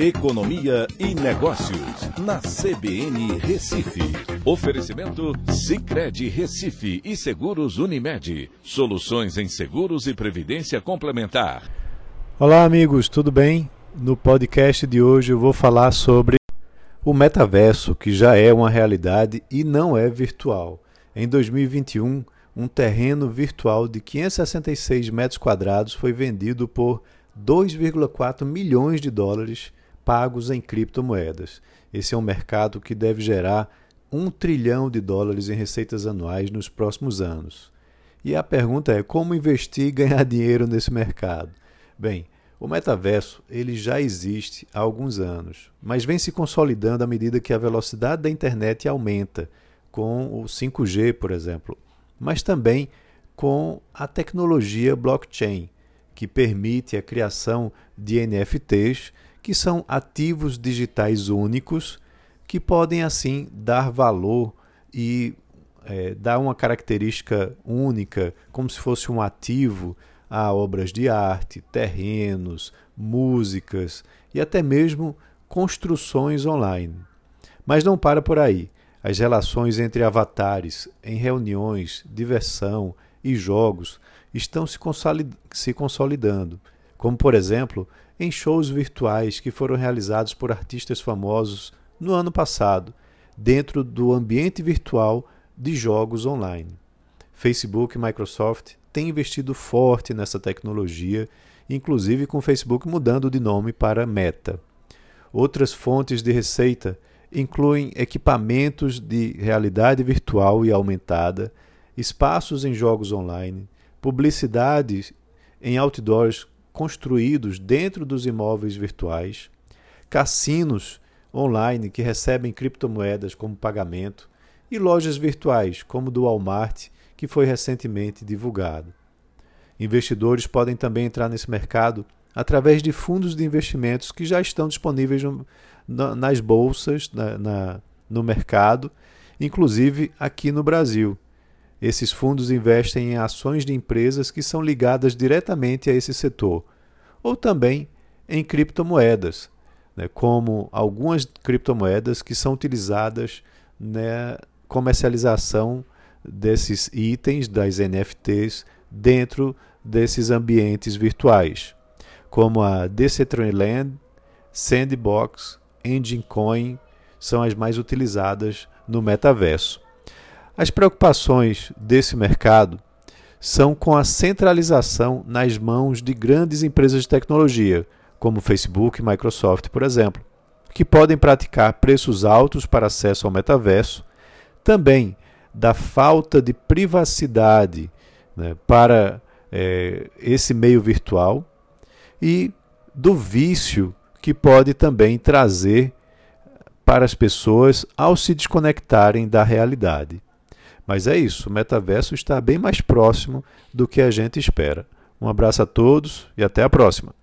Economia e Negócios, na CBN Recife. Oferecimento Cicred Recife e Seguros Unimed. Soluções em seguros e previdência complementar. Olá, amigos, tudo bem? No podcast de hoje eu vou falar sobre o metaverso, que já é uma realidade e não é virtual. Em 2021, um terreno virtual de 566 metros quadrados foi vendido por 2,4 milhões de dólares pagos em criptomoedas. Esse é um mercado que deve gerar um trilhão de dólares em receitas anuais nos próximos anos. E a pergunta é como investir e ganhar dinheiro nesse mercado? Bem, o metaverso ele já existe há alguns anos, mas vem se consolidando à medida que a velocidade da internet aumenta, com o 5G, por exemplo, mas também com a tecnologia blockchain, que permite a criação de NFTs que são ativos digitais únicos que podem assim dar valor e é, dar uma característica única, como se fosse um ativo a obras de arte, terrenos, músicas e até mesmo construções online. Mas não para por aí. As relações entre avatares em reuniões, diversão e jogos estão se consolidando, como por exemplo em shows virtuais que foram realizados por artistas famosos no ano passado, dentro do ambiente virtual de jogos online. Facebook e Microsoft têm investido forte nessa tecnologia, inclusive com o Facebook mudando de nome para Meta. Outras fontes de receita incluem equipamentos de realidade virtual e aumentada, espaços em jogos online, publicidade em outdoors construídos dentro dos imóveis virtuais, cassinos online que recebem criptomoedas como pagamento e lojas virtuais como do Walmart, que foi recentemente divulgado. Investidores podem também entrar nesse mercado através de fundos de investimentos que já estão disponíveis nas bolsas, na, na, no mercado, inclusive aqui no Brasil. Esses fundos investem em ações de empresas que são ligadas diretamente a esse setor, ou também em criptomoedas, né, como algumas criptomoedas que são utilizadas na comercialização desses itens, das NFTs, dentro desses ambientes virtuais, como a Decentraland, Sandbox, Engine Coin, são as mais utilizadas no metaverso. As preocupações desse mercado são com a centralização nas mãos de grandes empresas de tecnologia, como Facebook e Microsoft, por exemplo, que podem praticar preços altos para acesso ao metaverso, também da falta de privacidade né, para é, esse meio virtual e do vício que pode também trazer para as pessoas ao se desconectarem da realidade. Mas é isso, o metaverso está bem mais próximo do que a gente espera. Um abraço a todos e até a próxima.